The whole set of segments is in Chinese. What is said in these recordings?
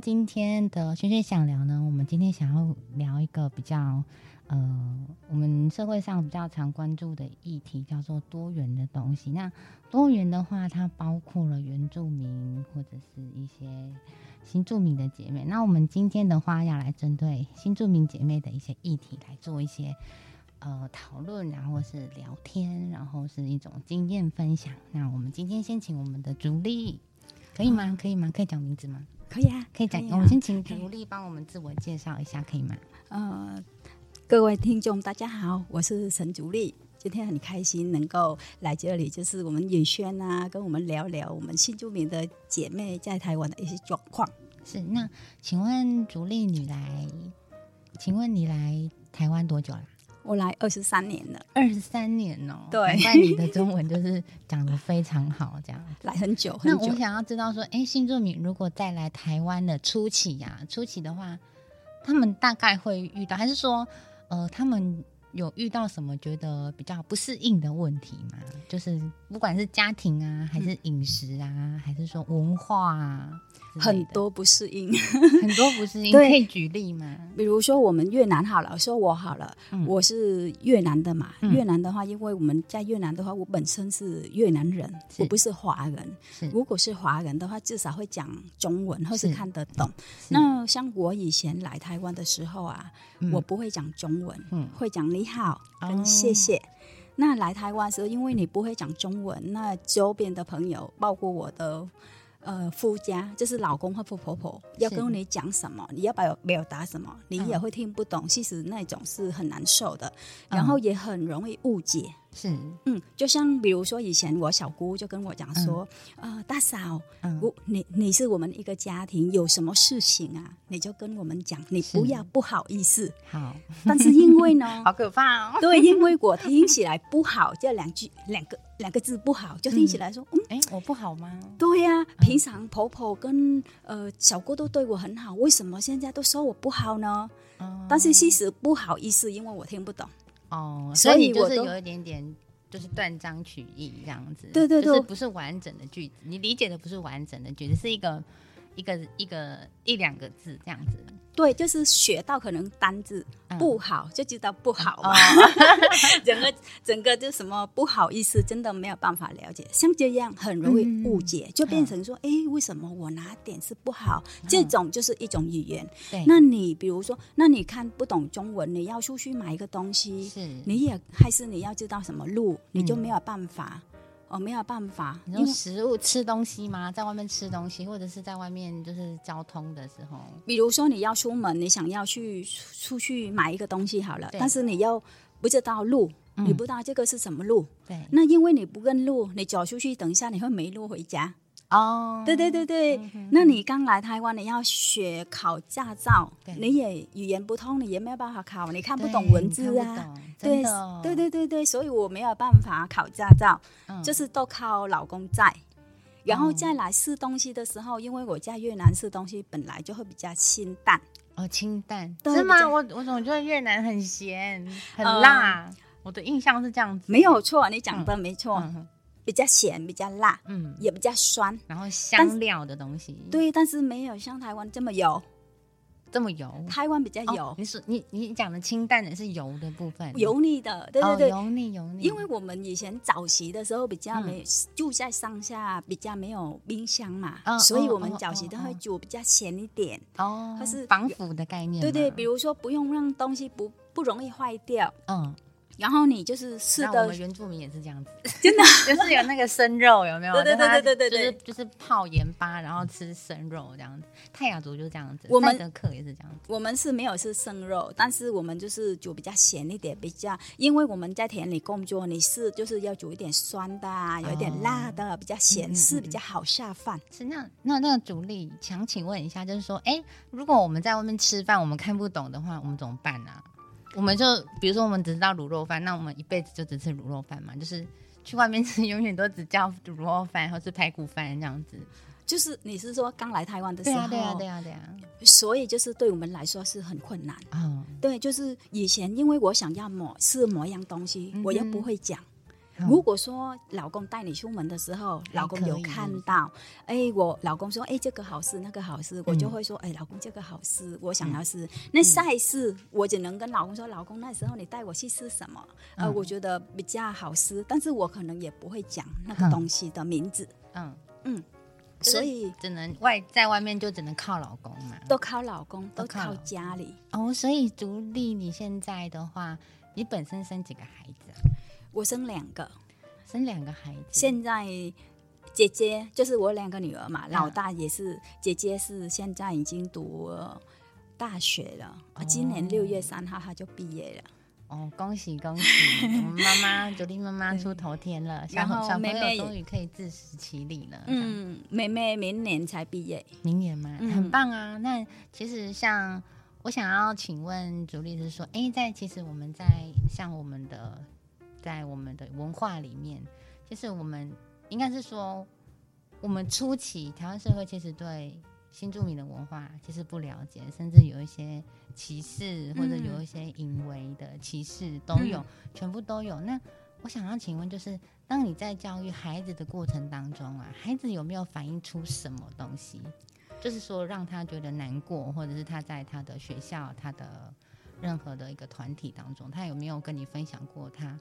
今天的轩轩想聊呢，我们今天想要聊一个比较呃，我们社会上比较常关注的议题，叫做多元的东西。那多元的话，它包括了原住民或者是一些新住民的姐妹。那我们今天的话，要来针对新住民姐妹的一些议题来做一些呃讨论，然后是聊天，然后是一种经验分享。那我们今天先请我们的主力，可以吗？可以吗？可以讲名字吗？可以啊，可以讲。啊我们先请主力帮我们自我介绍一下，可以吗？呃，各位听众大家好，我是陈竹丽。今天很开心能够来这里，就是我们宇轩啊，跟我们聊聊我们新住民的姐妹在台湾的一些状况。是。那请问竹丽你来，请问你来台湾多久了？我来二十三年了，二十三年哦、对难怪你的中文就是讲的非常好，这样。来很久很久。那我想要知道说，哎，新住民如果再来台湾的初期呀、初期的话，他们大概会遇到，还是说，呃，他们有遇到什么觉得比较不适应的问题吗？就是不管是家庭啊，还是饮食啊，还是说文化啊，很多不适应，很多不适应，对可以举例吗？比如说我们越南好了，说我好了，嗯我是越南的嘛。嗯越南的话，因为我们在越南的话，我本身是越南人，我不是华人。如果是华人的话，至少会讲中文或是是看得懂。那像我以前来台湾的时候啊，嗯我不会讲中文，嗯会讲你好谢谢。那来台湾的时候，因为你不会讲中文，那周边的朋友，包括我的呃夫家，就是老公或婆婆婆，要跟你讲什么，你要表表达什么，你也会听不懂。其实那种是很难受的，然后也很容易误解。是，嗯，就像比如说以前我小姑就跟我讲说，呃，大嫂，嗯我你你是我们一个家庭，有什么事情啊，你就跟我们讲，你不要不好意思。好，但是因为呢，好可怕哦。对，因为我听起来不好，这两句两个两个字不好，就听起来说，嗯，哎，我不好吗？对呀、平常婆婆跟呃小姑都对我很好，为什么现在都说我不好呢？嗯但是其实不好意思，因为我听不懂。哦，所所以以我是有一点点，就是断章取义这样子。对对对就是不是完整的句子，你理解的不是完整的句子，是一个一个一个一两个字这样子。对，就是学到可能单字嗯不好，就知道不好哦。整个整个就什么不好意思，真的没有办法了解。像这样很容易误解，就变成说，哎、为什么我哪点是不好？这种就是一种语言。对，那你比如说，那你看不懂中文，你要出去买一个东西，是你也还是你要知道什么路，你就没有办法。哦，没有办法，你因为说食物吃东西吗？在外面吃东西，或者是在外面就是交通的时候，比如说你要出门，你想要去出去买一个东西好了，但是你要不知道路，嗯。你不知道这个是什么路，对，那因为你不认路，你走出去，等一下你会没路回家。哦，对对对对，那你刚来台湾，你要学考驾照，你也语言不通，你也没有办法考，你看不懂文字啊。对对对对对，所以我没有办法考驾照，嗯。就是都靠老公在。然后哦再来试东西的时候，因为我在越南试东西本来就会比较清淡，哦清淡。是吗？我我总觉得越南很咸很嗯。辣，我的印象是这样子，没有错，你讲的没错，嗯比较咸，比较辣，嗯，也比较酸。然后香料的东西，，对，但是没有像台湾这么油，这么油。台湾比较油，哦你是你你讲的清淡的是油的部分，油腻的，对哦对。对。油腻油腻，因为我们以前早期的时候比较嗯。没、住在乡下，比较没有冰箱嘛，哦所以哦我们早期哦哦都会煮比较咸一点。哦，它是防腐的概念嘛，对对，比如说不用让东西不不容易坏掉，嗯，然后你就是是的我们原住民也是这样子，真的 就是有那个生肉，有没有？对对对对对对对就是就是泡盐巴，然后吃生肉这样子。泰雅族就是这样子，我们赛德克也是这样子。我们是没有吃生肉，但是我们就是煮比较咸一点，比较因为我们在田里工作，你是就是要煮一点酸的、啊，有一点辣的，比较咸嗯嗯是比较好下饭。是那那那个主力，想请问一下，就是说，哎，如果我们在外面吃饭，我们看不懂的话，我们怎么办呢、我们就比如说我们只知道卤肉饭，那我们一辈子就只吃卤肉饭嘛，就是去外面吃，永远都只叫卤肉饭或是排骨饭这样子。就是你是说刚来台湾的时候，对啊，对啊，对啊，对啊。所以就是对我们来说是很困难。嗯，对，就是以前因为我想要某是某样东西，嗯我又不会讲，如果说老公带你出门的时候，老公有看到，哎，我老公说，哎，这个好吃，那个好吃，我就会说，哎，老公这个好吃，我想要吃。那下一次我只能跟老公说，老公那时候你带我去吃什么？呃，我觉得比较好吃，但是我可能也不会讲那个东西的名字。嗯嗯。所以只能外在外面就只能靠老公嘛，都靠老公，都靠家里哦。所以独立，你现在的话，你本身生几个孩子？我生两个，生两个孩子。现在姐姐就是我两个女儿嘛，老大也是姐姐，是现在已经读大学了，今年六月三号她就毕业了。哦，恭喜恭喜！我们妈妈独立妈妈出头天了，然后小朋友终于可以自食其力了。嗯，妹妹明年才毕业，明年吗？很棒啊！那其实像我想要请问主力是说，哎，在其实我们在像我们的在我们的文化里面，其实我们应该是说，我们初期台湾社会其实对。新住民的文化其实不了解，甚至有一些歧视，或者有一些淫威的歧视都有，全部都有。那我想要请问，就是当你在教育孩子的过程当中啊，孩子有没有反映出什么东西？就是说让他觉得难过，或者是他在他的学校、他的任何的一个团体当中，他有没有跟你分享过？他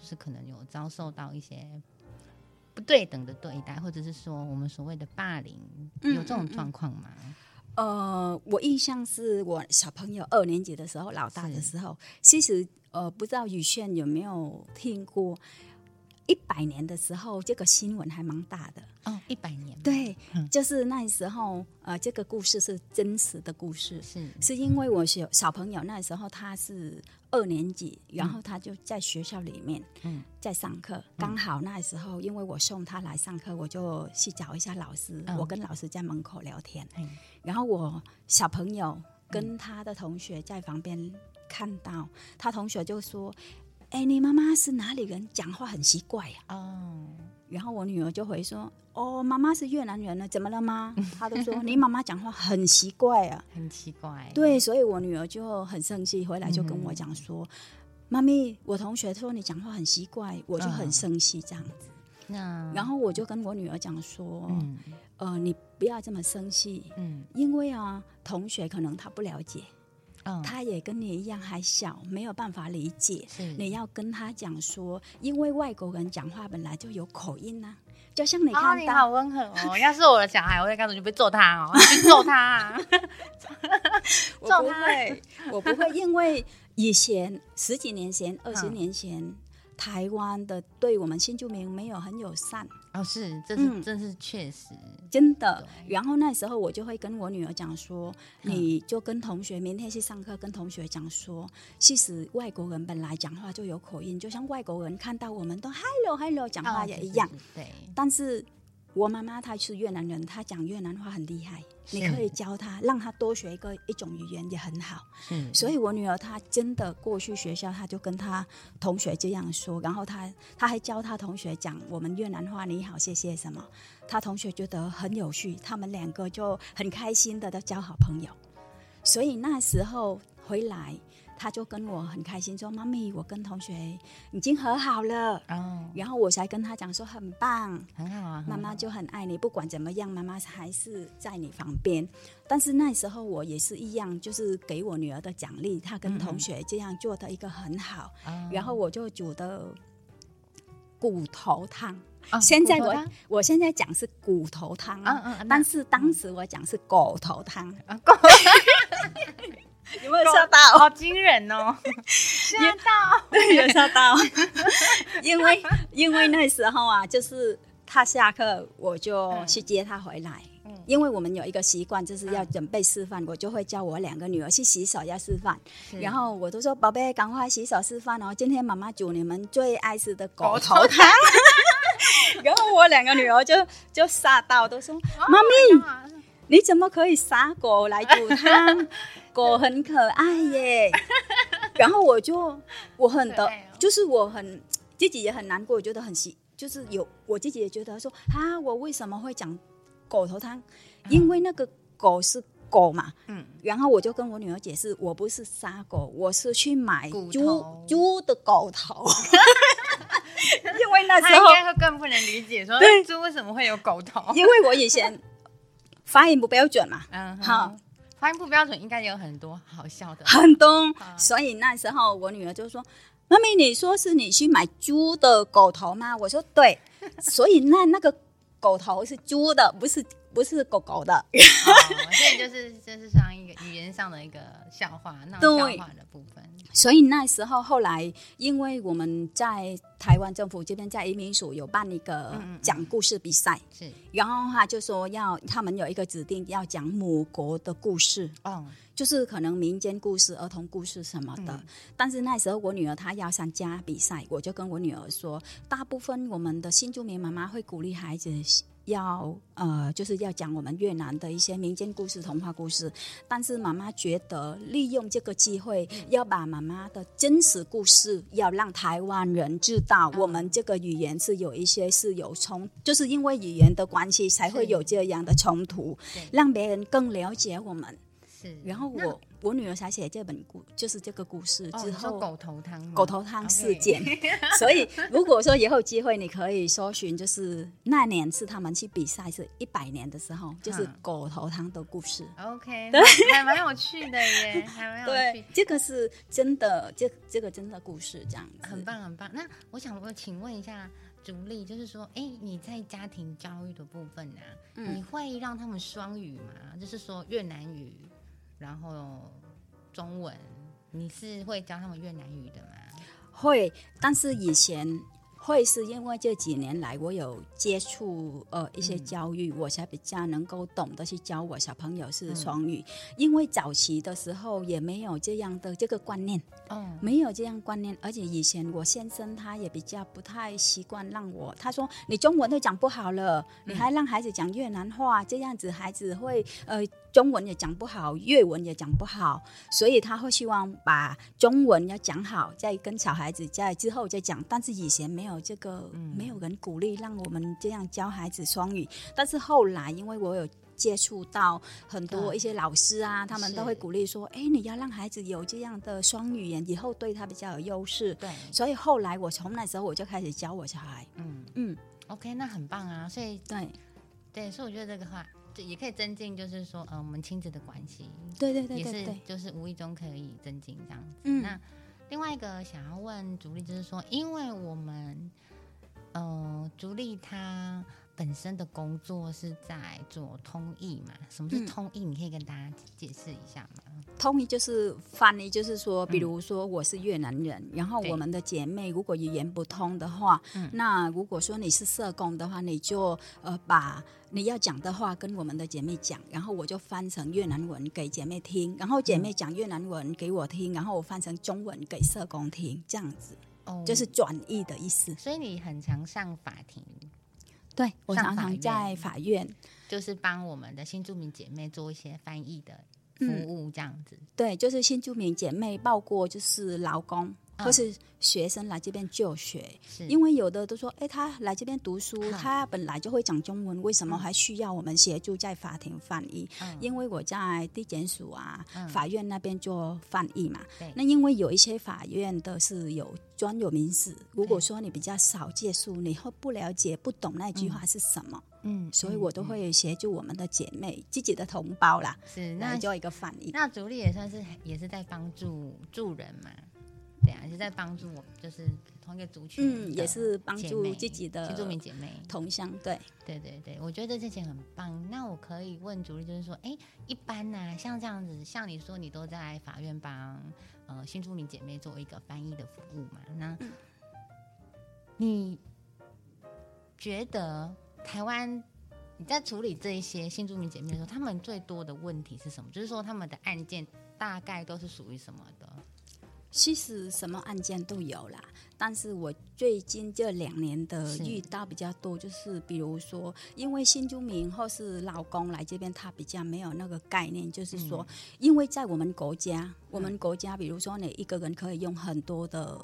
就是可能有遭受到一些。不对等的对待，或者是说我们所谓的霸凌，有这种状况吗？呃，我印象是我小朋友二年级的时候，老大的时候，其实呃，不知道宇炫有没有听过。一百年的时候，这个新闻还蛮大的哦。一百年，对，就是那时候，呃，这个故事是真实的故事，是是因为我小小朋友那时候他是二年级，然后他就在学校里面，嗯，在上课，刚好那时候因为我送他来上课，我就去找一下老师，我跟老师在门口聊天，然后我小朋友跟他的同学在旁边看到，他同学就说。哎，你妈妈是哪里人？讲话很奇怪呀。哦，然后我女儿就回说：“哦，妈妈是越南人呢，怎么了吗？” 她都说：“你妈妈讲话很奇怪啊，很奇怪。”对，所以我女儿就很生气，回来就跟我讲说：“妈咪，我同学说你讲话很奇怪，我就很生气这样子。”那然后我就跟我女儿讲说：“嗯，呃，你不要这么生气，嗯，因为啊，同学可能他不了解。”他也跟你一样还小，没有办法理解。你要跟他讲说，因为外国人讲话本来就有口音呐，就像你看，你好温和哦。要是我的小孩，我在干什就被揍他哦，去揍他。我不会，我不会，因为以前十几年前、二十年前。台湾的对我们新住民没有很友善。哦，是，这是，这是确实，真的。然后那时候我就会跟我女儿讲说，你就跟同学明天去上课，跟同学讲说，其实外国人本来讲话就有口音，就像外国人看到我们都 hello hello 讲话也一样，对。但是我妈妈她是越南人，她讲越南话很厉害。你可以教她，让她多学一个一种语言也很好。嗯，所以我女儿她真的过去学校，她就跟她同学这样说，然后她她还教她同学讲我们越南话，你好，谢谢什么。她同学觉得很有趣，他们两个就很开心的都交好朋友。所以那时候回来。他就跟我很开心说：“妈咪，我跟同学已经和好了。”哦，然后我才跟他讲说：“很棒，很好啊，妈妈就很爱你，不管怎么样，妈妈还是在你旁边。”但是那时候我也是一样，就是给我女儿的奖励，她跟同学这样做的一个很好。然后我就煮的骨头汤。现在我我现在讲是骨头汤，嗯嗯，但是当时我讲是狗头汤。好惊人哦！吓到，对，有吓到。因为因为那时候啊，就是他下课，我就去接他回来。嗯，因为我们有一个习惯，就是要准备示范，我就会叫我两个女儿去洗手要示范。然后我都说：“宝贝，赶快洗手示范哦！今天妈妈煮你们最爱吃的狗头汤。” 然后我两个女儿就就吓到，都说：“妈咪，你怎么可以杀狗来煮汤？”狗很可爱耶，然后我就我很的，就是我很自己也很难过，我觉得很喜，就是有我自己也觉得说啊，我为什么会讲狗头汤？因为那个狗是狗嘛，嗯，然后我就跟我女儿解释，我不是杀狗，我是去买猪猪的狗头，因为那时候他应该会更不能理解，说对。猪为什么会有狗头？因为我以前发音不标准嘛，嗯，好好，发音不标准，应该有很多好笑的。很多好，所以那时候我女儿就说：“妈咪，你说是你去买猪的狗头吗？”我说：“对。”所以那那个狗头是猪的，不是不是狗狗的。哦，所以就是就是像一个语言上的一个笑话，那种对笑话的部分。所以那时候后来，因为我们在台湾政府这边在移民署有办一个讲故事比赛，是，然后他就说要他们有一个指定要讲母国的故事，哦，就是可能民间故事、儿童故事什么的。嗯但是那时候我女儿她要参加比赛，我就跟我女儿说，大部分我们的新住民妈妈会鼓励孩子要呃，就是要讲我们越南的一些民间故事、童话故事。但是妈妈觉得利用这个机会，要把妈妈的真实故事，要让台湾人知道，嗯我们这个语言是有一些是有冲，就是因为语言的关系才会有这样的冲突，让别人更了解我们。是。然后我我女儿才写这本故，就是这个故事哦之后，狗头汤，狗头汤事件。所以如果说以后机会，你可以搜寻，就是那年是他们去比赛，是一百年的时候，就是嗯狗头汤的故事。OK，对还蛮有趣的耶，还蛮有趣，，这个是真的，这这个真的故事这样子。很棒很棒。那我想我请问一下竹丽，就是说，哎，你在家庭教育的部分啊，嗯你会让他们双语吗？就是说越南语，然后中文，你是会教他们越南语的吗？会，但是以前会是因为这几年来我有接触呃一些嗯教育，我才比较能够懂得去教我小朋友是嗯双语。因为早期的时候也没有这样的这个观念，嗯，没有这样观念，而且以前我先生他也比较不太习惯让我，他说你中文都讲不好了，你还让孩子讲越南话，这样子孩子会呃中文也讲不好，粤文也讲不好，所以他会希望把中文要讲好，再跟小孩子在之后再讲。但是以前没有这个，嗯没有人鼓励让我们这样教孩子双语，但是后来因为我有。接触到很多一些老师啊，他们都会鼓励说：“哎，你要让孩子有这样的双语言，以后对他比较有优势。”对，所以后来我从那时候我就开始教我小孩。嗯嗯，，OK，那很棒啊。所以对，对，所以我觉得这个话，就也可以增进，就是说，呃，我们亲子的关系，对对对也是就是无意中可以增进这样子。嗯那另外一个想要问竹丽，就是说，因为我们呃，竹丽她本身的工作是在做通译嘛？什么是嗯通译？你可以跟大家解释一下吗？通译就是翻译，就是说，比如说我是越南人，然后我们的姐妹如果语言不通的话，嗯那如果说你是社工的话，你就呃把你要讲的话跟我们的姐妹讲，然后我就翻成越南文给姐妹听，然后姐妹讲越南文给我听，然后我翻成中文给社工听，这样子哦就是转译的意思。所以你很常上法庭，对我常常在法院。就是帮我们的新住民姐妹做一些翻译的服嗯务，这样子。对，就是新住民姐妹，包括就是劳工嗯或是学生来这边就学，是。因为有的都说，哎，他来这边读书，嗯。他本来就会讲中文，为什么还需要我们协助在法庭翻译？嗯。因为我在地检署啊、嗯。法院那边做翻译嘛。那因为有一些法院的是有专有名词，如果说你比较少接触，你会不了解、不懂那句话是什么，嗯所以我都会协助我们的姐妹、自己的同胞啦，是那来做一个翻译。那主力也算是也是在帮助助人嘛，对啊，也是在帮助我，就是同一个族群嗯，也是帮助自己的新住民姐妹。同乡，对。对对对，我觉得这件很棒。那我可以问竹丽，就是说，哎，一般呢、像这样子，像你说你都在法院帮呃新住民姐妹做一个翻译的服务嘛？那、嗯你觉得台湾你在处理这一些新住民姐妹的时候，他们最多的问题是什么？就是说他们的案件大概都是属于什么的？其实什么案件都有啦，但是我最近这两年的遇到比较多，就是比如说，因为新住民或是老公来这边，他比较没有那个概念，就是说，嗯。因为在我们国家，我们国家，比如说你一个人可以用很多的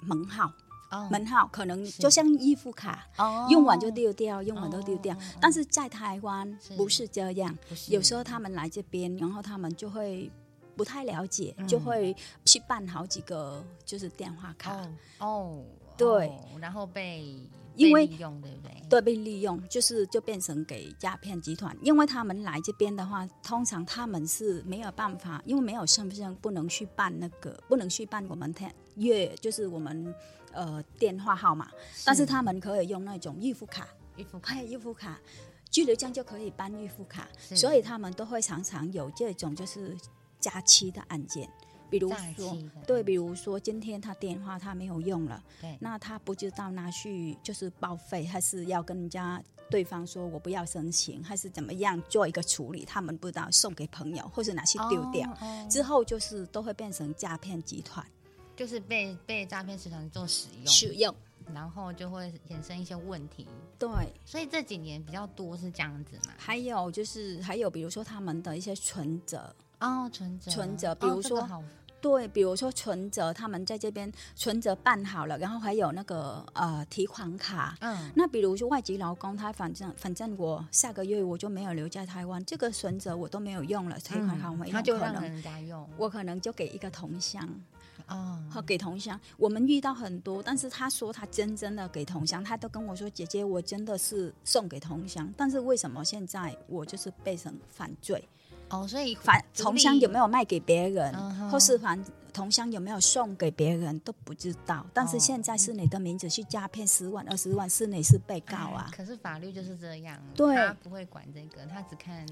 门号，哦。门号可能就像衣服卡，哦用完就丢掉，用完都丢掉哦。但是在台湾不是这样，有时候他们来这边，然后他们就会不太了解，嗯。就会去办好几个就是电话卡。哦哦，对。哦，然后被因为被利用，对不对？对，被利用就是就变成给诈骗集团，因为他们来这边的话，通常他们是没有办法，因为没有身份证，不能去办那个，不能去办我们天月，就是我们呃电话号码，但是他们可以用那种预付卡，预付卡。预付卡，拘留证就可以办预付卡，所以他们都会常常有这种就是假期的案件，比如说。对，比如说今天他电话他没有用了，对，那他不知道拿去就是报废，还是要跟人家对方说我不要申请，还是怎么样做一个处理，他们不知道送给朋友，或是拿去丢掉，之后就是都会变成诈骗集团就是被被诈骗集团做使用，使用。然后就会衍生一些问题。对，所以这几年比较多是这样子嘛。还有就是还有比如说他们的一些存折，哦，存折，存折哦比如说这个对，比如说存折，他们在这边存折办好了，然后还有那个呃提款卡。嗯，那比如说外籍劳工，他反正反正我下个月我就没有留在台湾，这个存折我都没有用了，提款卡我没有，嗯他就可能让人家用，我可能就给一个同乡，哦，好给同乡。我们遇到很多，但是他说他真真的给同乡，他都跟我说姐姐，我真的是送给同乡，但是为什么现在我就是被成犯罪？哦，所以反同乡有没有？卖给别人，嗯或是反同乡有没有送给别人都不知道。但是哦现在是你的名字去诈骗十万、二十万，是你是被告啊哎。可是法律就是这样，对他不会管这个，他只看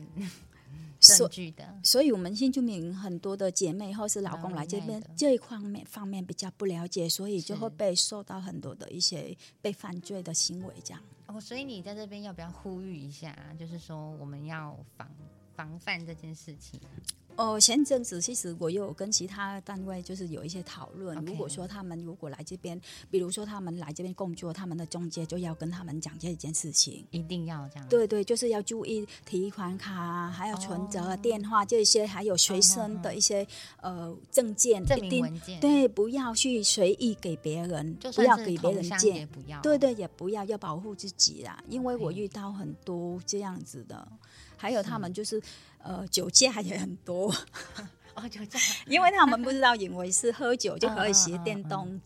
所证据的。所以，我们新住民很多的姐妹或是老公来这边这一方面方面比较不了解，所以就会被受到很多的一些被犯罪的行为这样。哦，所以你在这边要不要呼吁一下？就是说我们要防防范这件事情。哦，前阵子其实我有跟其他单位就是有一些讨论。如果说他们如果来这边，比如说他们来这边工作，他们的中介就要跟他们讲这件事情。一定要这样。对对，就是要注意提款卡啊，还有存折、电话这些，还有随身的一些呃证件，证明一定文件，，对，不要去随意给别人，就不要给别人借。不要。对对，也不要要保护自己啦，因为我遇到很多这样子的，还有他们就是呃酒驾也很多，哦，酒驾。因为他们不知道以为是喝酒就可以嗯骑嗯电动、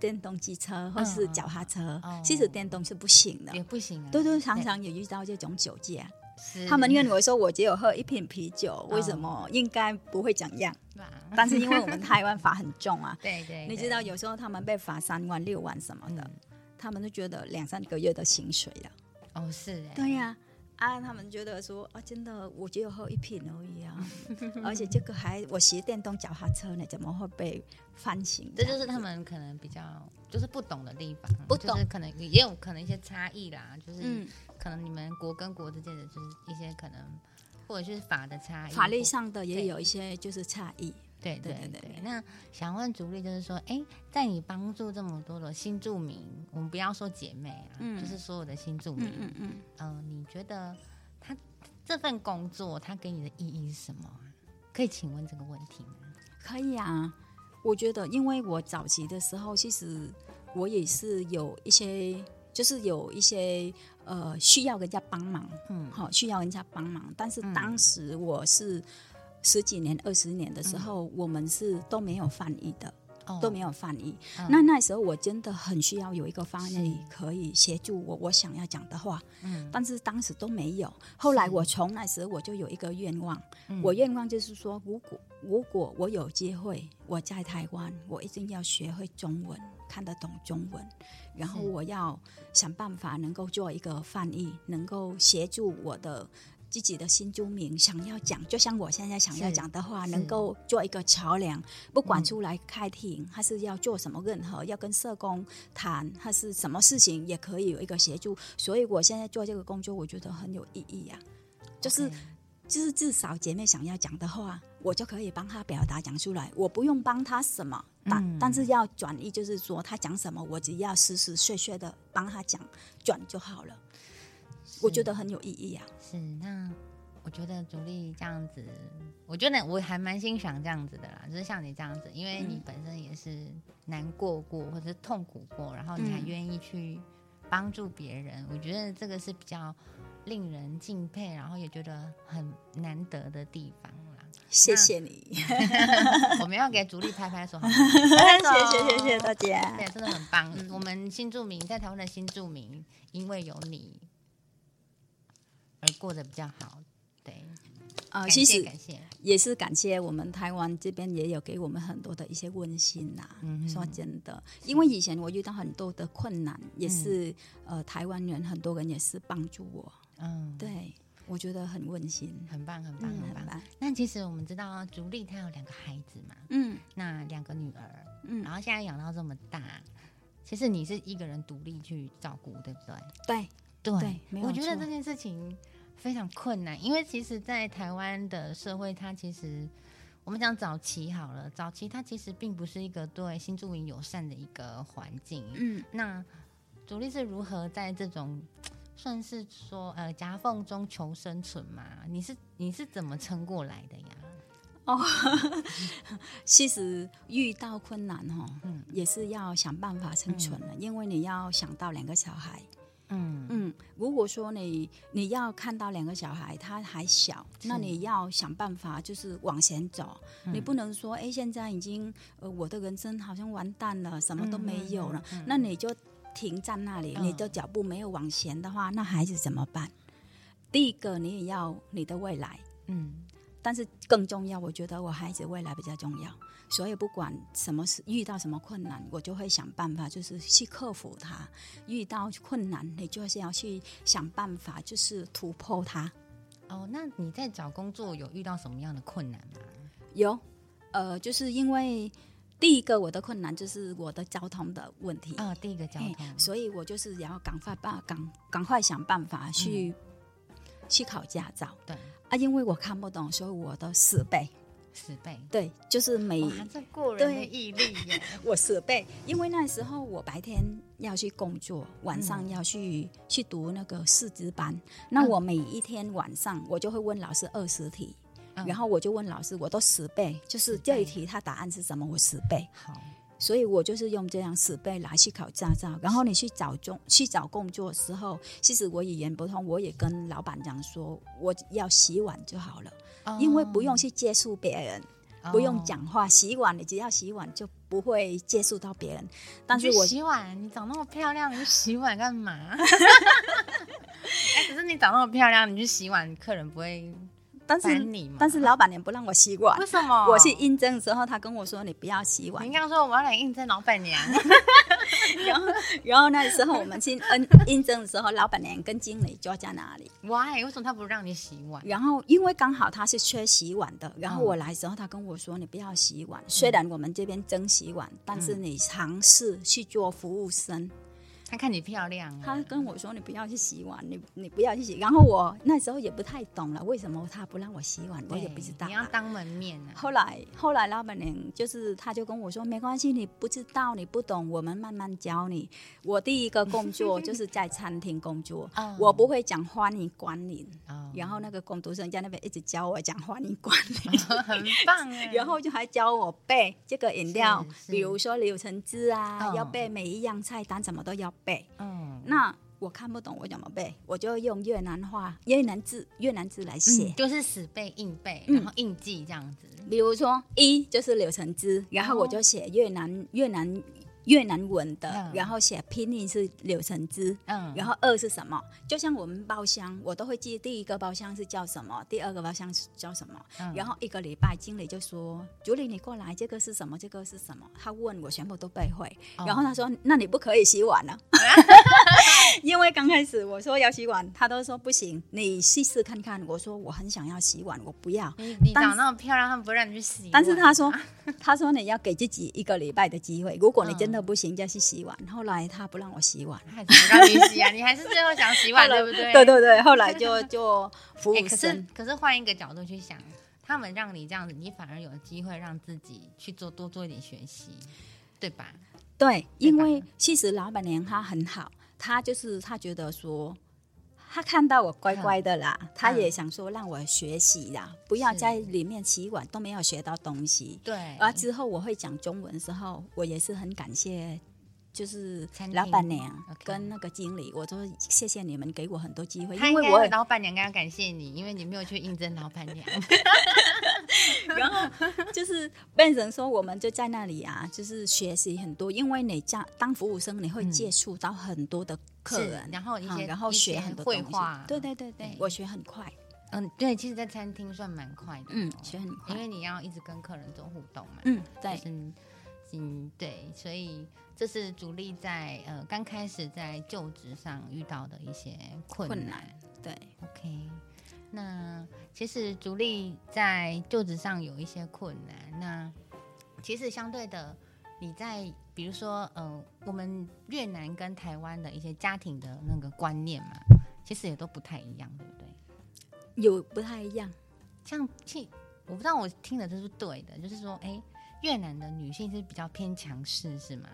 电动机车或是脚踏车，哦其实电动是不行的。也。不行啊。对对，常常也遇到这种酒驾，是。他们认为说我只有喝一瓶啤酒，为什哦么应该不会怎样？吧但是因为我们台湾罚很重啊，对对，你知道有时候他们被罚三万、六万什么的，嗯。他们都觉得两三个月的薪水了。哦是哎，对呀、啊，他们觉得说啊，真的我只有喝一瓶而已啊，而且这个还我骑电动脚踏车呢，怎么会被翻醒？这就是他们可能比较就是不懂的地方，不懂就是可能也有可能一些差异啦，就是嗯，可能你们国跟国之间的就是一些可能或者是法的差异，法律上的也有一些就是差异。对对对那想问主力，就是说，哎，在你帮助这么多的新住民，我们不要说姐妹啊，嗯就是所有的新住民，嗯嗯嗯，嗯、你觉得他这份工作他给你的意义是什么啊？可以请问这个问题吗？可以啊。我觉得，因为我早期的时候，其实我也是有一些，就是有一些呃需要人家帮忙，嗯，好、需要人家帮忙。但是嗯当时我是十几年、二十年的时候，我们是都没有翻译的，哦。都没有翻译。嗯。那那时候我真的很需要有一个翻译可以协助我我想要讲的话，嗯。但是当时都没有。后来我从那时候我就有一个愿望，嗯。我愿望就是说，如果如果我有机会，我在台湾，我一定要学会中文，看得懂中文，然后我要想办法能够做一个翻译，能够协助我的。自己的新住民想要讲，就像我现在想要讲的话，能够做一个桥梁，不管嗯出来开庭，还是要做什么任何要跟社工谈，还是什么事情，也可以有一个协助。所以我现在做这个工作，我觉得很有意义呀、就是。就是至少姐妹想要讲的话，我就可以帮她表达讲出来，我不用帮她什么，但、嗯但是要转移，就是说她讲什么，我只要实实碎碎的帮她讲转就好了。我觉得很有意义啊。是那。我觉得主力这样子，我觉得我还蛮欣赏这样子的啦，就是像你这样子，因为你嗯本身也是难过过或者是痛苦过，然后你还嗯愿意去帮助别人，我觉得这个是比较令人敬佩，然后也觉得很难得的地方啦。谢谢你，我们要给主力拍拍手，好吗 谢谢谢谢大家。对，真的很棒。我们新住民在台湾的新住民，因为有你而过得比较好。对，呃，感其实谢感谢。也是感谢我们台湾这边也有给我们很多的一些温馨呐、嗯说真的，因为以前我遇到很多的困难，也是、呃台湾人很多人也是帮助我，嗯，对我觉得很温馨，很棒，很棒，嗯，很棒。那其实我们知道，竹丽她有两个孩子嘛，嗯。那两个女儿，嗯，然后现在养到这么大，其实你是一个人独立去照顾，对不对？对，对对我觉得错。这件事情非常困难，因为其实，在台湾的社会，它其实我们讲早期好了，早期它其实并不是一个对新住民友善的一个环境。嗯那主力是如何在这种算是说呃夹缝中求生存嘛？你是你是怎么撑过来的呀？哦 其实遇到困难哦、嗯也是要想办法生存的，因为你要想到两个小孩。嗯。嗯，如果说你你要看到两个小孩他还小，那你要想办法就是往前走，嗯。你不能说哎现在已经呃我的人生好像完蛋了，什么都没有了，那你就停在那里，嗯。你的脚步没有往前的话，那孩子怎么办？第一个你也要你的未来，嗯。但是更重要，我觉得我孩子未来比较重要，所以不管什么事遇到什么困难，我就会想办法，就是去克服它。遇到困难，你就是要去想办法，就是突破它。哦，那你在找工作有遇到什么样的困难吗？有，呃，就是因为第一个我的困难就是我的交通的问题，啊、第一个交嘿通，所以我就是要赶快把，赶赶快想办法去、去考驾照对，啊，因为我看不懂，所以我的十倍，十倍。对，就是每。哇，这过人的对毅力耶！我十倍，因为那时候我白天要去工作，晚嗯上要去、去读那个师资班。那我每一天晚上我就会问老师二十题，嗯然后我就问老师，我都十倍，就是这一题它答案是什么，我十倍。好，所以我就是用这样十倍来去考驾照。然后你去找中去找工作的时候，其实我语言不通，我也跟老板讲说，我要洗碗就好了，因为不用去接触别人。不用哦。讲话，洗碗你只要洗碗就不会接触到别人。但是我洗碗，你长那么漂亮，你去洗碗干嘛？哎、可是你长那么漂亮，你去洗碗，客人不会但是烦你吗？但是老板娘不让我洗碗为。什么？我去应征的时候，他跟我说你不要洗碗 你，刚刚说我要来应征老板娘，然后然后那时候我们去嗯应征的时候，老板娘跟经理就在那里。why？为什么他不让你洗碗？然后因为刚好他是缺洗碗的，然后嗯我来的时候，他跟我说你不要洗碗，虽然我们这边蒸洗碗，但是嗯你尝试去做服务生。他看你漂亮啊，他跟我说你不要去洗碗，你你不要去洗。然后我那时候也不太懂了，为什么他不让我洗碗，我也不知道啊。你要当门面啊。后来，后来老板娘就是，他就跟我说，没关系，你不知道，你不懂，我们慢慢教你。我第一个工作就是在餐厅工作，哦我不会讲欢迎光临，哦然后那个工读生在那边一直教我讲欢迎光临，很棒哎。然后就还教我背这个饮料比如说柳橙汁啊，哦要背每一样菜单，什么都要背。嗯，那我看不懂，我怎么背？我就用越南话、越南字、越南字来写。嗯就是死背硬背，嗯然后硬记这样子。比如说一就是柳橙汁，然后我就写越南、越南越南文的，嗯然后写拼音是柳橙汁。嗯，然后二是什么？就像我们包厢，我都会记第一个包厢是叫什么，第二个包厢是叫什么。嗯然后一个礼拜，经理就说：“主理，你过来，这个是什么？这个是什么？”他问我，全部都背会。哦然后他说：“那你不可以洗碗了。” 因为刚开始我说要洗碗，他都说不行，你试试看看。我说我很想要洗碗，我不要。你你长那么漂亮，他们不让你去洗。但是他说，他说你要给自己一个礼拜的机会，如果你真嗯的不行，就去洗碗。后来他不让我洗碗，他还是不让你洗啊，你还是最后想洗碗，对不对？对对对，后来就就服 哎、务可是生。可是换一个角度去想，他们让你这样子，你反而有机会让自己去做多做一点学习，对吧？对，因为其实老板娘她很好，她就是他觉得说。他看到我乖乖的啦，他也想说让我学习啦，不要在里面洗碗都没有学到东西。对，而之后我会讲中文的时候，我也是很感谢，就是老板娘跟那个经理，我说谢谢你们给我很多机会，因为我老板娘应该要感谢你，因为你没有去应征老板娘。就是变成说，我们就在那里啊，就是学习很多，因为你在当服务生，你会接触到很多的客人，然后一些然后学很多绘画，对对对对，我学很快。嗯，对，其实，在餐厅算蛮快的，嗯，学很快，因为你要一直跟客人做互动嘛，嗯，对，嗯，对，所以这是主力在呃刚开始在就职上遇到的一些困难，对，OK，那其实主力在就职上有一些困难，那其实相对的，你在比如说，呃，我们越南跟台湾的一些家庭的那个观念嘛，其实也都不太一样，对不对？有不太一样，像其我不知道我听的这是对的，就是说，哎，越南的女性是比较偏强势，是吗？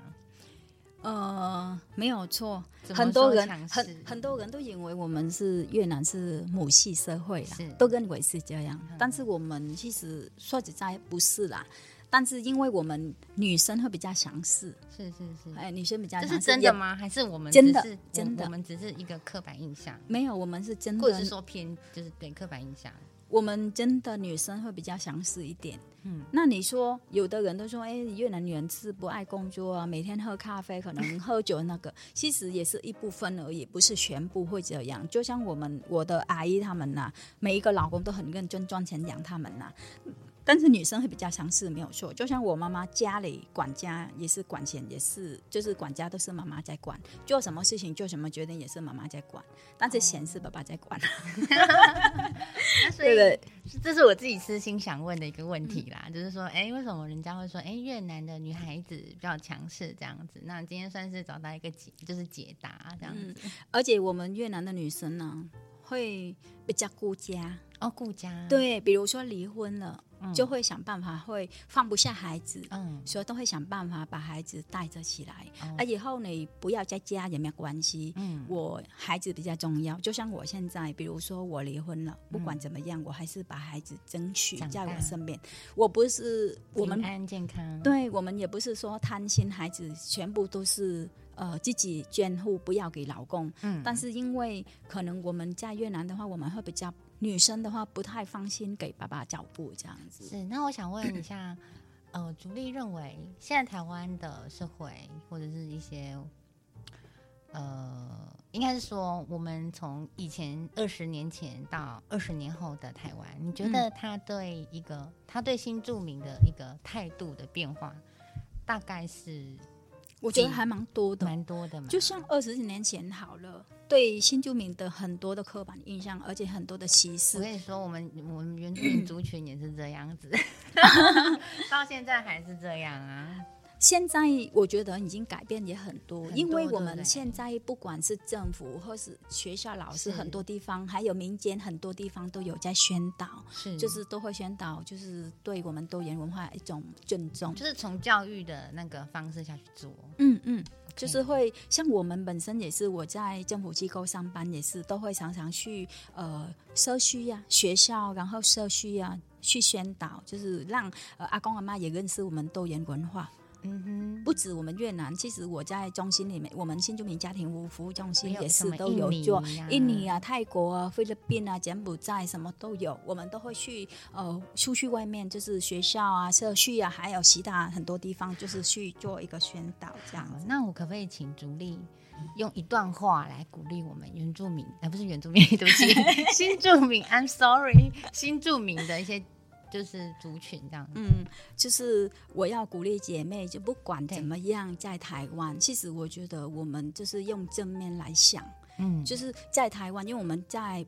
呃，没有错，很多人很很多人都以为我们是越南是母系社会啦，都认为是这样，但是我们其实说实在不是啦。但是因为我们女生会比较强势，是是是，哎，女生比较，这是真的吗？还是我们真的真的？我们只是一个刻板印象，没有，我们是真的，或者是说偏就是对刻板印象，我们真的女生会比较强势一点。嗯，那你说有的人都说，哎，越南女人是不爱工作啊，每天喝咖啡，可能喝酒那个，其实也是一部分而已，不是全部会这样。就像我们我的阿姨他们呐，每一个老公都很认真赚钱养他们呐。但是女生会比较强势，没有错。就像我妈妈家里管家也是管钱，也是就是管家都是妈妈在管，做什么事情做什么决定也是妈妈在管，但是钱是爸爸在管。所以这是我自己私心想问的一个问题啦，就是说，哎，为什么人家会说，哎，越南的女孩子比较强势这样子？那今天算是找到一个解，就是解答这样子。而且我们越南的女生呢，会比较顾家哦，顾家。对，比如说离婚了。就会想办法，会放不下孩子，嗯，所以都会想办法把孩子带着起来。啊，以后你不要在家也没有关系，嗯，我孩子比较重要。就像我现在，比如说我离婚了，不管怎么样，我还是把孩子争取在我身边。我不是我们安健康，对我们也不是说贪心，孩子全部都是呃自己监护，不要给老公。嗯，但是因为可能我们在越南的话，我们会比较。女生的话不太放心给爸爸脚步这样子。是，那我想问一下，呃，主力认为现在台湾的社会或者是一些，呃，应该是说我们从以前二十年前到二十年后的台湾，你觉得他对一个他对新住民的一个态度的变化，大概是？我觉得还蛮多的，蛮多的嘛。就像二十几年前好了，对新住民的很多的刻板印象，而且很多的歧视。我跟你说，我们我们原住民族群也是这样子，到现在还是这样啊。现在我觉得已经改变也很多，因为我们现在不管是政府或是学校老师，很多地方还有民间很多地方都有在宣导，是就是都会宣导，就是对我们多元文化一种尊重，就是从教育的那个方式下去做。嗯嗯，就是会像我们本身也是我在政府机构上班，也是都会常常去呃社区呀、学校，然后社区呀去宣导，就是让呃阿公阿妈也认识我们多元文化。嗯哼，不止我们越南，其实我在中心里面，我们新住民家庭服务服务中心也是都有做，印尼啊、泰国啊、菲律宾啊、柬埔寨什么都有，我们都会去呃出去外面，就是学校啊、社区啊，还有其他很多地方，就是去做一个宣导这样。那我可不可以请主力用一段话来鼓励我们原住民？而不是原住民，对不起，新住民，I'm sorry，新住民的一些。就是族群这样，嗯，就是我要鼓励姐妹，就不管怎么样，在台湾，其实我觉得我们就是用正面来想，嗯，就是在台湾，因为我们在。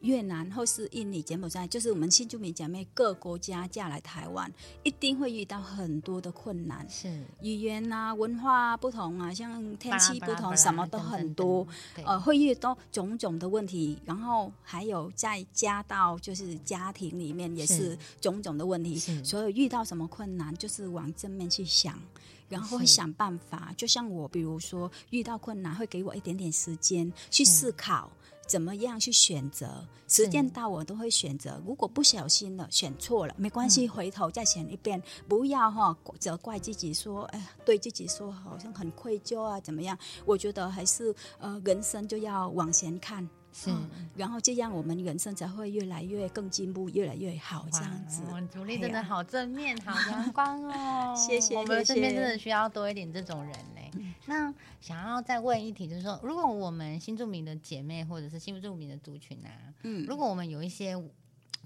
越南或是印尼、柬埔寨，就是我们新住民姐妹各国家嫁来台湾，一定会遇到很多的困难，是。语言啊、文化不同啊，像天气不同，什么都很多，呃，会遇到种种的问题，然后还有再加到就是家庭里面也是种种的问题，所以遇到什么困难，就是往正面去想，然后会想办法。就像我，比如说遇到困难，会给我一点点时间去思考。怎么样去选择？时间到我都会选择。如果不小心了，选错了，没关系，回头再选一遍。不要哈责怪自己，说哎，对自己说好像很愧疚啊，怎么样？我觉得还是呃，人生就要往前看，是，嗯然后这样我们人生才会越来越更进步，越来越好，这样子。我们主力真的好正面，好阳光哦！谢谢我们身边真的需要多一点这种人呢。那想要再问一题，就是说，如果我们新住民的姐妹或者是新住民的族群啊，嗯，如果我们有一些，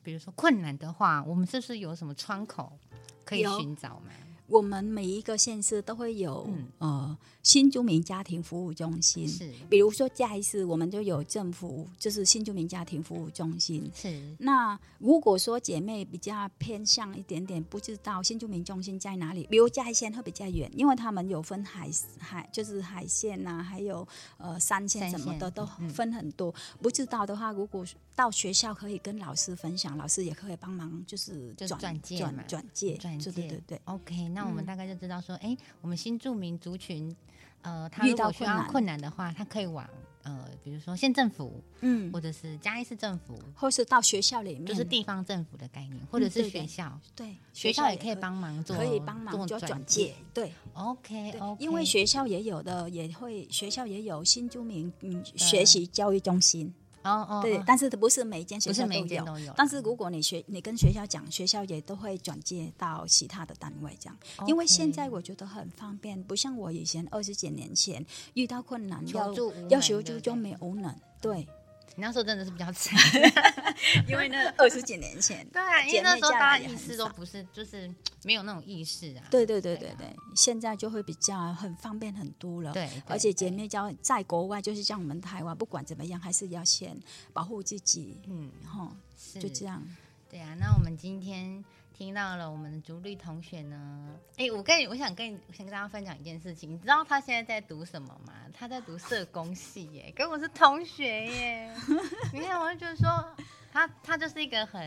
比如说困难的话，我们是不是有什么窗口可以寻找吗？我们每一个县市都会有、嗯。呃新住民家庭服务中心，是。比如说嘉义市，我们就有政府就是新住民家庭服务中心。是。那如果说姐妹比较偏向一点点，不知道新住民中心在哪里，比如嘉义县会比较远，因为他们有分海海就是海线呐、还有呃山线什么的都嗯。分很多。不知道的话，如果到学校可以跟老师分享，老师也可以帮忙，就是就转转转转介，转介，对对对对。OK，那我们嗯。大概就知道说，哎、我们新住民族群，呃，他遇如果需要到困难。困难的话，他可以往呃，比如说县政府嗯，或者是嘉义市政府，或是到学校里面，就是地方政府的概念，或者是学校，对学校也可以帮忙做，可以帮忙做做转介介。，对。OK 对 OK，因为学校也有的也会，学校也有新住民嗯学习教育中心，哦哦，对哦，但是不是每一间学不是校都有。但是如果你学你跟学校讲，学校也都会转接到其他的单位这样。因为现在我觉得很方便，不像我以前二十几年前遇到困难要要求助就没有无能，对，你那时候真的是比较惨，因为那二十几年前，对啊，因为那时候大家意来也很少识都不是，就是没有那种意识啊，对对对对啊对对，现在就会比较很方便很多了。对，而且姐妹交在国外，就是像我们台湾，不管怎么样，还是要先保护自己，嗯，哈，是就这样。对啊，那我们今天听到了我们的竹绿同学呢，哎，我跟你，我想跟你，我想跟大家分享一件事情，你知道他现在在读什么吗？他在读社工系耶，跟我是同学耶。你看，我就觉得说，他他就是一个很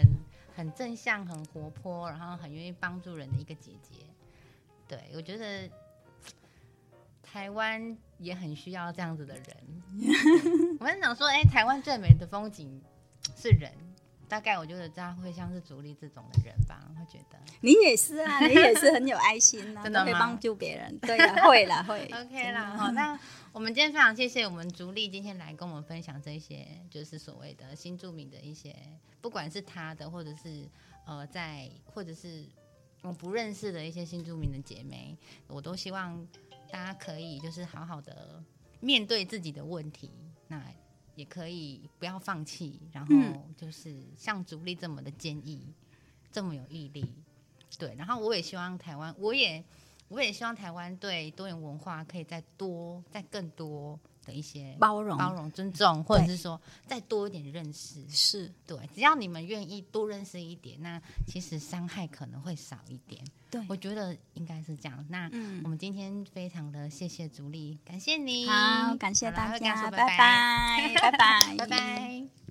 很正向、很活泼，然后很愿意帮助人的一个姐姐。对我觉得台湾也很需要这样子的人。我们想说，哎，台湾最美的风景是人。大概我觉得他会像是竹立这种的人吧，会觉得你也是啊，你也是很有爱心呐、真的会帮助别人。对呀、会啦，会。OK 啦。好，那我们今天非常谢谢我们竹立今天来跟我们分享这些，就是所谓的新著名的一些，不管是他的，或者是呃，在或者是我不认识的一些新著名的姐妹，我都希望大家可以就是好好的面对自己的问题，那也可以不要放弃，然后嗯就是像主力这么的坚毅，这么有毅力。对，然后我也希望台湾，我也我也希望台湾对多元文化可以再多、再更多的一些包容包容、尊重，或者是说再多一点认识。是对，只要你们愿意多认识一点，那其实伤害可能会少一点。对，我觉得应该是这样。那嗯我们今天非常的谢谢朱莉，感谢你，好，感谢大家，拜拜，拜拜，拜拜。